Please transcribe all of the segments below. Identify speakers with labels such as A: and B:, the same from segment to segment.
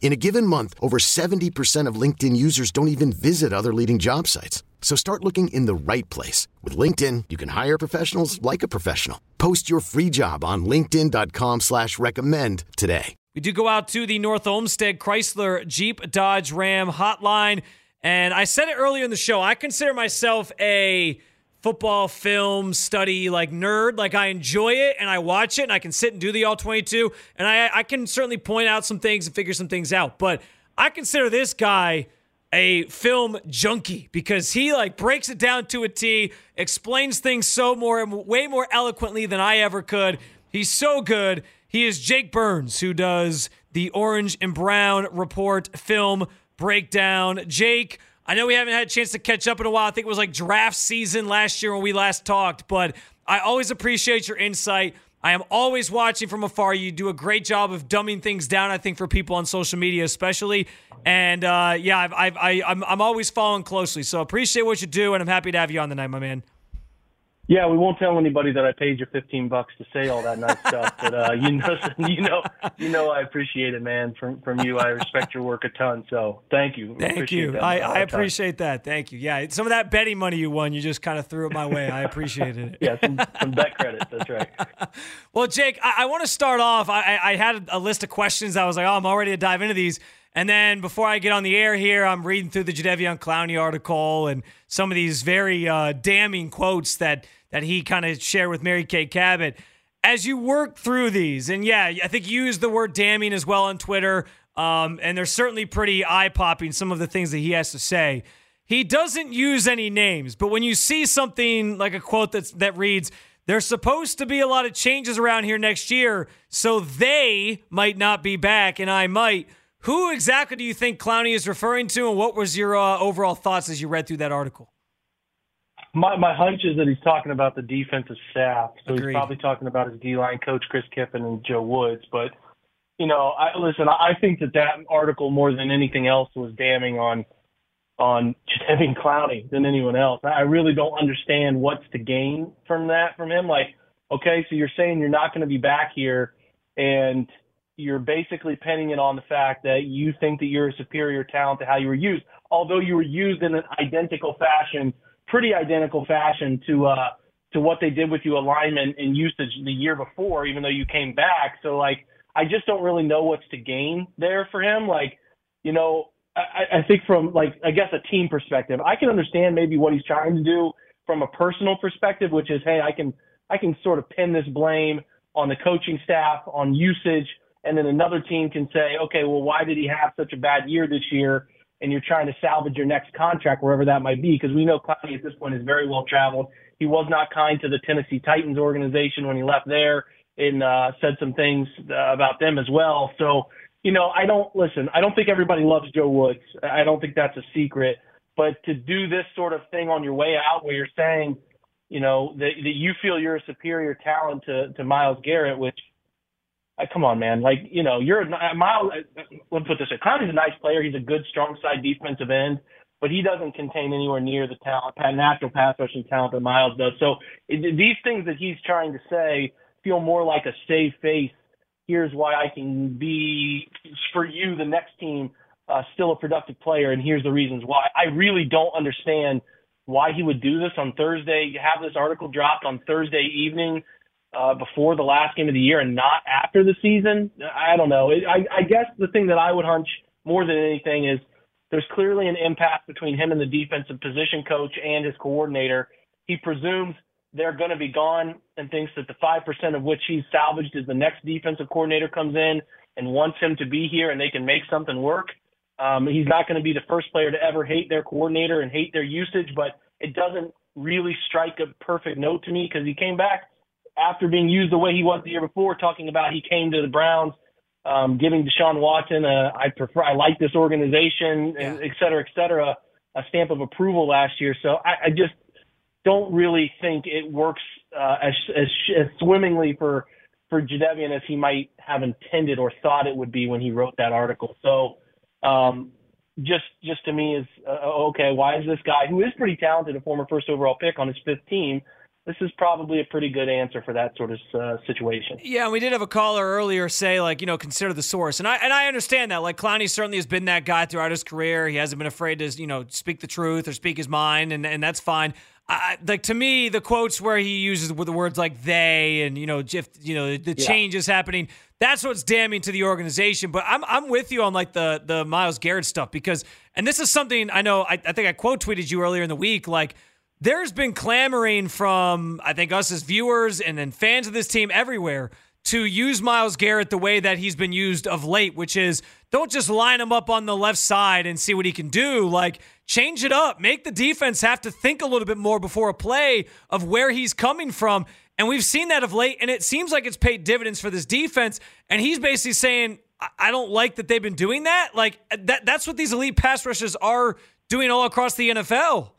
A: In a given month, over 70% of LinkedIn users don't even visit other leading job sites. So start looking in the right place. With LinkedIn, you can hire professionals like a professional. Post your free job on linkedin.com slash recommend today.
B: We do go out to the North Olmsted Chrysler Jeep Dodge Ram hotline. And I said it earlier in the show, I consider myself a football film study like nerd. Like I enjoy it and I watch it and I can sit and do the all 22 and I, I can certainly point out some things and figure some things out. But I consider this guy a film junkie because he like breaks it down to a T, explains things so more and way more eloquently than I ever could. He's so good. He is Jake Burns, who does the Orange and Brown Report film breakdown. Jake, I know we haven't had a chance to catch up in a while. I think it was like draft season last year when we last talked, but I always appreciate your insight. I am always watching from afar. You do a great job of dumbing things down, I think, for people on social media, especially. And uh, yeah, I've, I've, I, I'm, I'm always following closely. So appreciate what you do, and I'm happy to have you on the night, my man.
C: Yeah, we won't tell anybody that I paid you fifteen bucks to say all that nice stuff. But uh, you know, you know, you know, I appreciate it, man. From from you, I respect your work a ton. So thank you.
B: Thank
C: appreciate
B: you. I, I appreciate that. Thank you. Yeah, some of that betting money you won, you just kind of threw it my way. I appreciated it.
C: Yeah, some, some bet credits. That's right.
B: Well, Jake, I, I want to start off. I, I I had a list of questions. I was like, oh, I'm already to dive into these. And then before I get on the air here, I'm reading through the Jadeveon Clowney article and some of these very uh, damning quotes that that he kind of shared with Mary Kay Cabot. As you work through these, and yeah, I think you the word damning as well on Twitter, um, and they're certainly pretty eye popping, some of the things that he has to say. He doesn't use any names, but when you see something like a quote that's, that reads, there's supposed to be a lot of changes around here next year, so they might not be back, and I might. Who exactly do you think Clowney is referring to, and what was your uh, overall thoughts as you read through that article?
C: My my hunch is that he's talking about the defensive staff. So
B: Agreed.
C: he's probably talking about his D line coach Chris Kiffin and Joe Woods. But you know, I listen. I think that that article more than anything else was damning on on Jadeveon Clowney than anyone else. I really don't understand what's to gain from that from him. Like, okay, so you're saying you're not going to be back here, and you're basically pinning it on the fact that you think that you're a superior talent to how you were used, although you were used in an identical fashion, pretty identical fashion to uh to what they did with you alignment and usage the year before, even though you came back. So like I just don't really know what's to gain there for him. Like, you know, I, I think from like I guess a team perspective, I can understand maybe what he's trying to do from a personal perspective, which is, hey, I can I can sort of pin this blame on the coaching staff, on usage, and then another team can say, okay, well, why did he have such a bad year this year? And you're trying to salvage your next contract wherever that might be, because we know Clowney at this point is very well traveled. He was not kind to the Tennessee Titans organization when he left there, and uh, said some things uh, about them as well. So, you know, I don't listen. I don't think everybody loves Joe Woods. I don't think that's a secret. But to do this sort of thing on your way out, where you're saying, you know, that, that you feel you're a superior talent to to Myles Garrett, which uh, come on, man. Like, you know, you're a Myles. Let's put this way: Clowney's a nice player. He's a good, strong side defensive end, but he doesn't contain anywhere near the talent, natural pass rushing talent that Myles does. So it, these things that he's trying to say feel more like a save face. Here's why I can be for you, the next team, uh, still a productive player, and here's the reasons why. I really don't understand why he would do this on Thursday. Have this article dropped on Thursday evening uh, before the last game of the year and not after the season. I don't know. I, I guess the thing that I would hunch more than anything is there's clearly an impasse between him and the defensive position coach and his coordinator. He presumes they're going to be gone and thinks that the 5% of which he's salvaged is the next defensive coordinator comes in and wants him to be here and they can make something work. Um, he's not going to be the first player to ever hate their coordinator and hate their usage, but it doesn't really strike a perfect note to me because he came back after being used the way he was the year before, talking about he came to the Browns, um, giving Deshaun Watson a I prefer I like this organization,
B: Yeah.
C: et cetera, et cetera, a stamp of approval last year. So I, I just don't really think it works uh, as, as as swimmingly for for Jadeveon as he might have intended or thought it would be when he wrote that article. So um, just just to me is uh, okay. Why is this guy who is pretty talented, a former first overall pick on his fifth team? This is probably a pretty good answer for that sort of uh, situation.
B: Yeah, and we did have a caller earlier say like, you know, consider the source. And I and I understand that. Like Clowney certainly has been that guy throughout his career. He hasn't been afraid to, you know, speak the truth or speak his mind and and that's fine. I, like to me, the quotes where he uses the words like they and you know, if you know the
C: Yeah.
B: change is happening, that's what's damning to the organization. But I'm I'm with you on like the the Myles Garrett stuff because, and this is something I know. I, I think I quote tweeted you earlier in the week. Like there's been clamoring from I think us as viewers and then fans of this team everywhere to use Myles Garrett the way that he's been used of late, which is don't just line him up on the left side and see what he can do. Like change it up, make the defense have to think a little bit more before a play of where he's coming from. And we've seen that of late, and it seems like it's paid dividends for this defense. And he's basically saying, I- don't like that they've been doing that. Like that that's what these elite pass rushers are doing all across the NFL.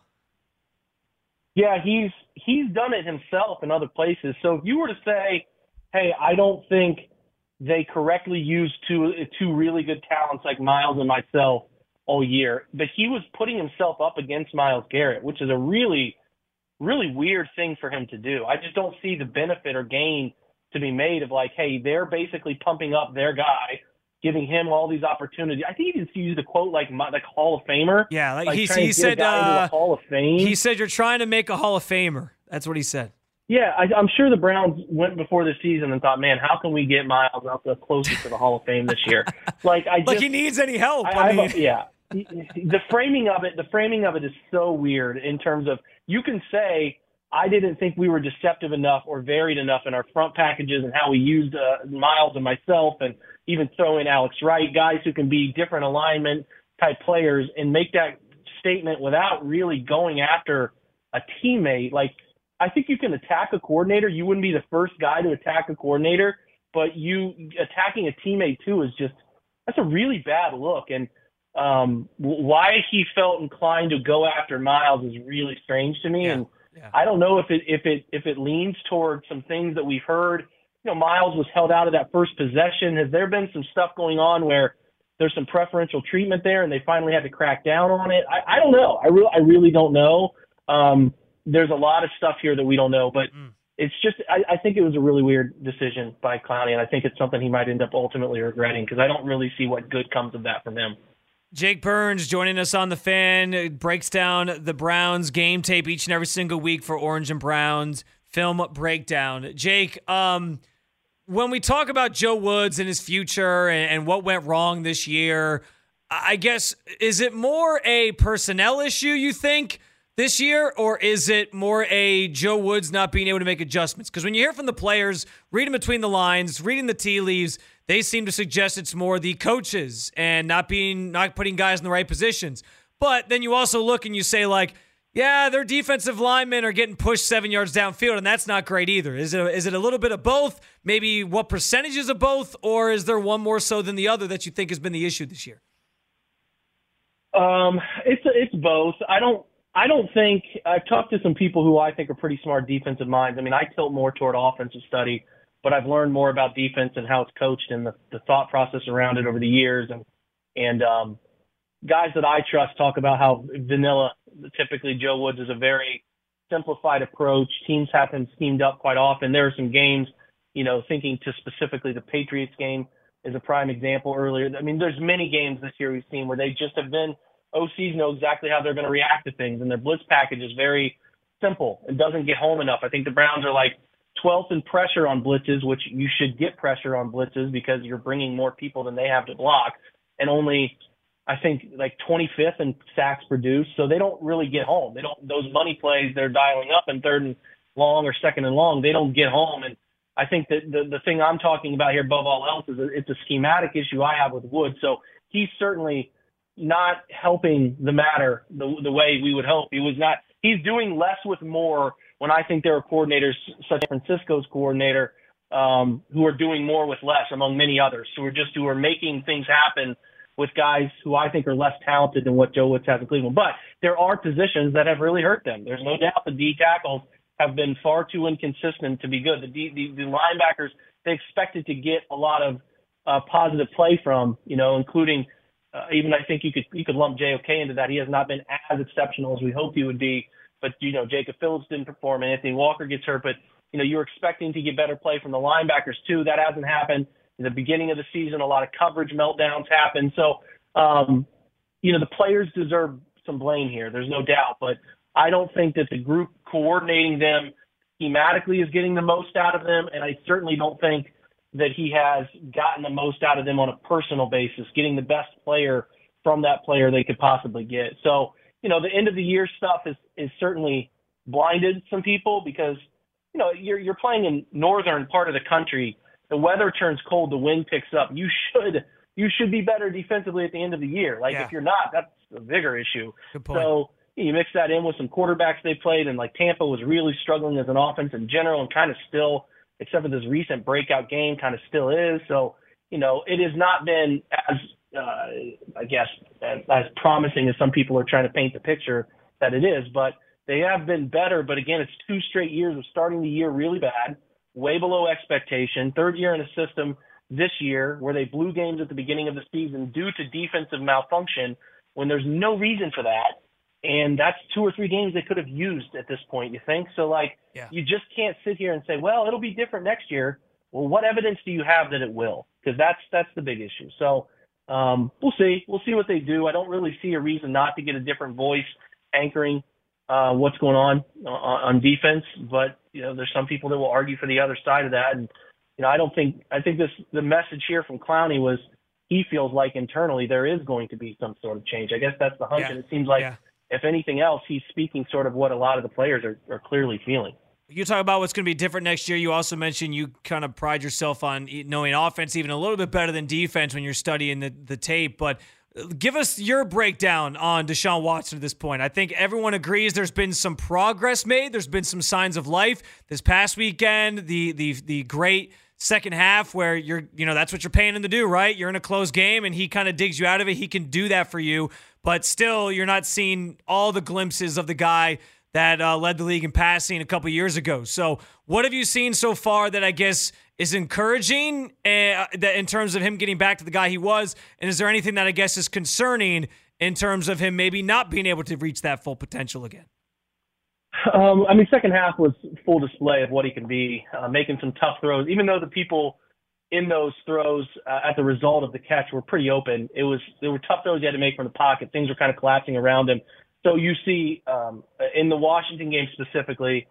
C: Yeah, he's he's done it himself in other places. So if you were to say, "Hey, I don't think they correctly used two two really good talents like Myles and myself all year," but he was putting himself up against Myles Garrett, which is a really really weird thing for him to do. I just don't see the benefit or gain to be made of like, "Hey, they're basically pumping up their guy." Giving him all these opportunities. I think he just used a quote like my, like Hall of Famer.
B: Yeah, like,
C: like
B: he, he said
C: guy into the
B: uh,
C: Hall of Fame.
B: he said you're trying to make a Hall of Famer. That's what he said.
C: Yeah, I, I'm sure the Browns went before the season and thought, man, how can we get Myles out the closest to the Hall of Fame this year? Like I just,
B: Like he needs any help. I,
C: I, I,
B: mean,
C: yeah, the framing of it, the framing of it is so weird in terms of you can say I didn't think we were deceptive enough or varied enough in our front packages and how we used uh, Myles and myself, and even throw in Alex Wright, guys who can be different alignment type players, and make that statement without really going after a teammate. Like I think you can attack a coordinator. You wouldn't be the first guy to attack a coordinator, but you attacking a teammate too is just that's a really bad look. And um, why he felt inclined to go after Myles is really strange to me.
B: Yeah,
C: And
B: yeah.
C: I don't know if it if it if it leans toward some things that we've heard. You know, Myles was held out of that first possession. Has there been some stuff going on where there's some preferential treatment there, and they finally had to crack down on it? I, I don't know. I really I really don't know. Um, there's a lot of stuff here that we don't know, but
B: Mm.
C: it's just I, I think it was a really weird decision by Clowney, and I think it's something he might end up ultimately regretting because I don't really see what good comes of that from him.
B: Jake Burns joining us on the fan It breaks down the Browns game tape each and every single week for Orange and Browns film breakdown. Jake, um, when we talk about Joe Woods and his future and, and what went wrong this year, I guess is it more a personnel issue you think this year, or is it more a Joe Woods not being able to make adjustments? Because when you hear from the players, reading between the lines, reading the tea leaves, they seem to suggest it's more the coaches and not being not putting guys in the right positions. But then you also look and you say like, yeah, their defensive linemen are getting pushed seven yards downfield, and that's not great either. Is it? Is it a little bit of both? Maybe what percentages of both, or is there one more so than the other that you think has been the issue this year?
C: Um, it's it's both. I don't I don't think I've talked to some people who I think are pretty smart defensive minds. I mean, I tilt more toward offensive study, but I've learned more about defense and how it's coached and the, the thought process around it over the years. And and um, guys that I trust talk about how vanilla. Typically, Joe Woods is a very simplified approach. Teams have him schemed up quite often. There are some games, you know, thinking to specifically the Patriots game is a prime example earlier. I mean, there's many games this year we've seen where they just have been OCs know exactly how they're going to react to things, and their blitz package is very simple. It doesn't get home enough. I think the Browns are like 12th in pressure on blitzes, which you should get pressure on blitzes because you're bringing more people than they have to block, and only I think like 25th in sacks produced. So they don't really get home. They don't those money plays they're dialing up in third and long or second and long. They don't get home, and I think that the, the thing I'm talking about here above all else is a, it's a schematic issue I have with Wood. So he's certainly not helping the matter the, the way we would hope. He was not, he's doing less with more when I think there are coordinators such as Francisco's coordinator um, who are doing more with less among many others who are just, who are making things happen with guys who I think are less talented than what Joe Woods has in Cleveland. But there are positions that have really hurt them. There's no doubt the D tackles have been far too inconsistent to be good. The, D, the, the linebackers, they expected to get a lot of uh, positive play from, you know, including uh, even I think you could you could lump JOK into that. He has not been as exceptional as we hoped he would be. But you know, Jacob Phillips didn't perform, and Anthony Walker gets hurt. But you know, you're expecting to get better play from the linebackers too. That hasn't happened. In the beginning of the season, a lot of coverage meltdowns happened. So, um, you know, the players deserve some blame here. There's no doubt. But I don't think that the group coordinating them schematically is getting the most out of them, and I certainly don't think that he has gotten the most out of them on a personal basis, getting the best player from that player they could possibly get. So, you know, the end of the year stuff is is certainly blinded some people because, you know, you're you're playing in northern part of the country. The weather turns cold, the wind picks up. You should you should be better defensively at the end of the year. Like
B: yeah.
C: if you're not, that's a bigger issue. So you mix that in with some quarterbacks they played, and like Tampa was really struggling as an offense in general, and kind of still, except for this recent breakout game, kind of still is. So you know, it has not been as uh, I guess as, as promising as some people are trying to paint the picture that it is, but they have been better. But again, it's two straight years of starting the year really bad, way below expectation. Third year in a system this year where they blew games at the beginning of the season due to defensive malfunction when there's no reason for that and that's two or three games they could have used at this point. You think so? Like
B: yeah.
C: you just can't sit here and say, "Well, it'll be different next year." Well, what evidence do you have that it will? Because that's that's the big issue. So um, we'll see. We'll see what they do. I don't really see a reason not to get a different voice anchoring uh, what's going on, on on defense. But you know, there's some people that will argue for the other side of that, and you know, I don't think I think this the message here from Clowney was he feels like internally there is going to be some sort of change. I guess that's the hunch,
B: yeah.
C: and it seems like.
B: Yeah
C: if anything else, he's speaking sort of what a lot of the players are, are clearly feeling.
B: You talk about what's going to be different next year. You also mentioned you kind of pride yourself on knowing offense even a little bit better than defense when you're studying the, the tape. But uh, give us your breakdown on Deshaun Watson at this point. I think everyone agrees there's been some progress made. There's been some signs of life this past weekend. The the the great second half where you're you know that's what you're paying him to do, right? You're in a close game and he kind of digs you out of it. He can do that for you but still, you're not seeing all the glimpses of the guy that uh, led the league in passing a couple years ago. So, what have you seen so far that I guess is encouraging uh, that in terms of him getting back to the guy he was? And is there anything that I guess is concerning in terms of him maybe not being able to reach that full potential again?
C: Um, I mean, second half was full display of what he can be, uh, making some tough throws. Even though the people in those throws uh, at the result of the catch were pretty open. It was there were tough throws he had to make from the pocket. Things were kind of collapsing around him. So you see um, in the Washington game specifically,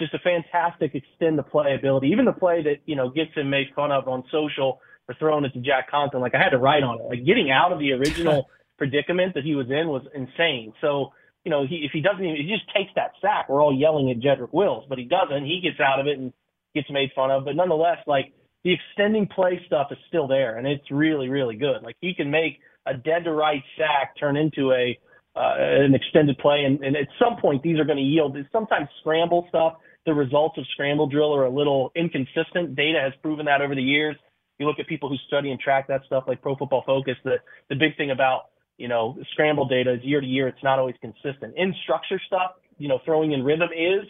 C: just a fantastic extend the play ability. Even the play that you know gets him made fun of on social for throwing it to Jack Conklin. Like I had to write on it. Like getting out of the original predicament that he was in was insane. So you know he, if he doesn't even he just takes that sack, we're all yelling at Jedrick Wills, but he doesn't. He gets out of it and gets made fun of. But nonetheless, like the extending play stuff is still there, and it's really, really good. Like he can make a dead to right sack turn into a uh, an extended play, and, and at some point these are going to yield. Sometimes scramble stuff, the results of scramble drill are a little inconsistent. Data has proven that over the years. You look at people who study and track that stuff, like Pro Football Focus. The the big thing about you know scramble data is year to year, it's not always consistent. In structure stuff, you know, throwing in rhythm is,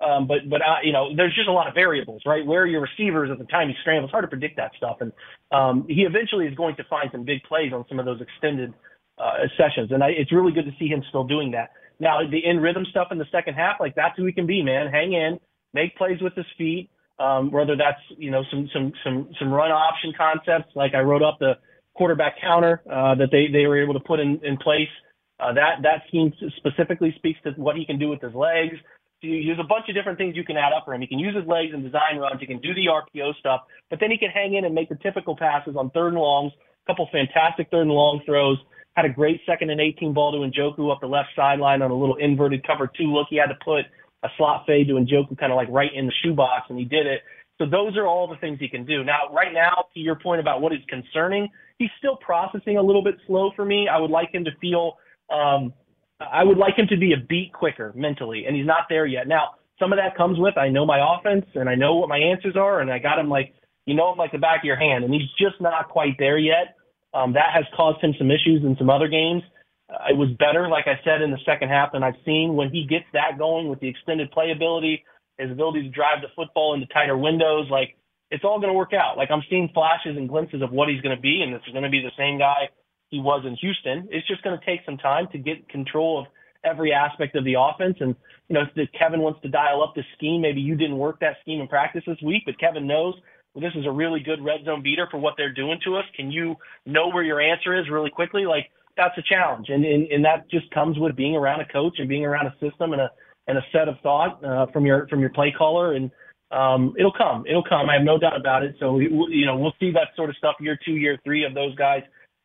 C: um, but but uh, you know, there's just a lot of variables, right? Where your receivers at the time he scrambles, it's hard to predict that stuff. And um, he eventually is going to find some big plays on some of those extended uh, sessions, and I, it's really good to see him still doing that. Now the in rhythm stuff in the second half, like that's who he can be, man. Hang in, make plays with his feet. Um, whether that's you know some some some some run option concepts, like I wrote up the quarterback counter uh, that they they were able to put in in place. Uh, that that scheme specifically speaks to what he can do with his legs. There's a bunch of different things you can add up for him. He can use his legs and design runs. He can do the RPO stuff, but then he can hang in and make the typical passes on third and longs. A couple fantastic third and long throws. Had a great second and 18 ball to Njoku up the left sideline on a little inverted cover two look. He had to put a slot fade to Njoku kind of like right in the shoebox, and he did it. So those are all the things he can do. Now, right now, to your point about what is concerning, he's still processing a little bit slow for me. I would like him to feel, um, I would like him to be a beat quicker mentally, and he's not there yet. Now, some of that comes with I know my offense and I know what my answers are, and I got him like you know him like the back of your hand, and he's just not quite there yet. Um, that has caused him some issues in some other games. Uh, it was better, like I said, in the second half than I've seen. When he gets that going with the extended playability, his ability to drive the football into tighter windows, like it's all going to work out. Like I'm seeing flashes and glimpses of what he's going to be, and this is going to be the same guy he was in Houston. It's just going to take some time to get control of every aspect of the offense. And you know, if Kevin wants to dial up the scheme, maybe you didn't work that scheme in practice this week, but Kevin knows this is a really good red zone beater for what they're doing to us. Can you know where your answer is really quickly? Like that's a challenge, and and, and that just comes with being around a coach and being around a system and a and a set of thought uh, from your from your play caller, and um, it'll come. It'll come. I have no doubt about it. So you know we'll see that sort of stuff year two, year three of those guys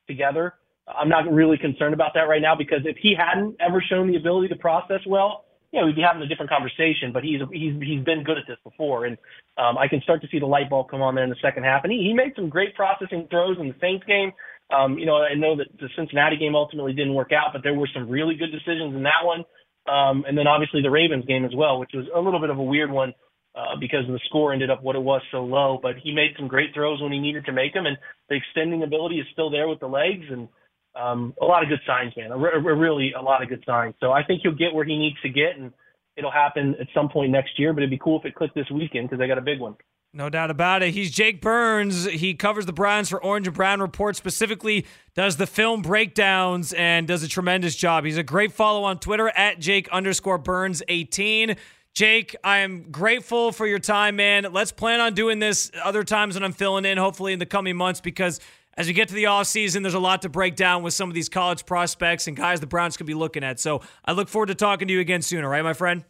C: together. I'm not really concerned about that right now because if he hadn't ever shown the ability to process well, yeah, we'd be having a different conversation. But he's he's he's been good at this before, and um, I can start to see the light bulb come on there in the second half. And he, he made some great processing throws in the Saints game. Um, you know, I know that the Cincinnati game ultimately didn't work out, but there were some really good decisions in that one. Um, and then obviously the Ravens game as well, which was a little bit of a weird one uh, because the score ended up what it was so low. But he made some great throws when he needed to make them, and the extending ability is still there with the legs, and um, a lot of good signs, man. A, really a lot of good signs. So I think he'll get where he needs to get, and it'll happen at some point next year. But it'd be cool if it clicked this weekend because they got a big one.
B: No doubt about it. He's Jake Burns. He covers the Browns for Orange and Brown Report, specifically does the film breakdowns and does a tremendous job. He's a great follow on Twitter at Jake underscore Burns 18. Jake, I am grateful for your time, man. Let's plan on doing this other times when I'm filling in, hopefully in the coming months, because as we get to the offseason, there's a lot to break down with some of these college prospects and guys the Browns could be looking at. So I look forward to talking to you again soon, all right, my friend?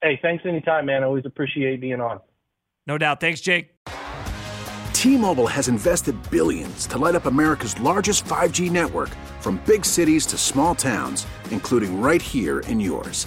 C: Hey, thanks anytime, man. I always appreciate being on.
B: No doubt. Thanks, Jake.
D: T-Mobile has invested billions to light up America's largest 5G network from big cities to small towns, including right here in yours.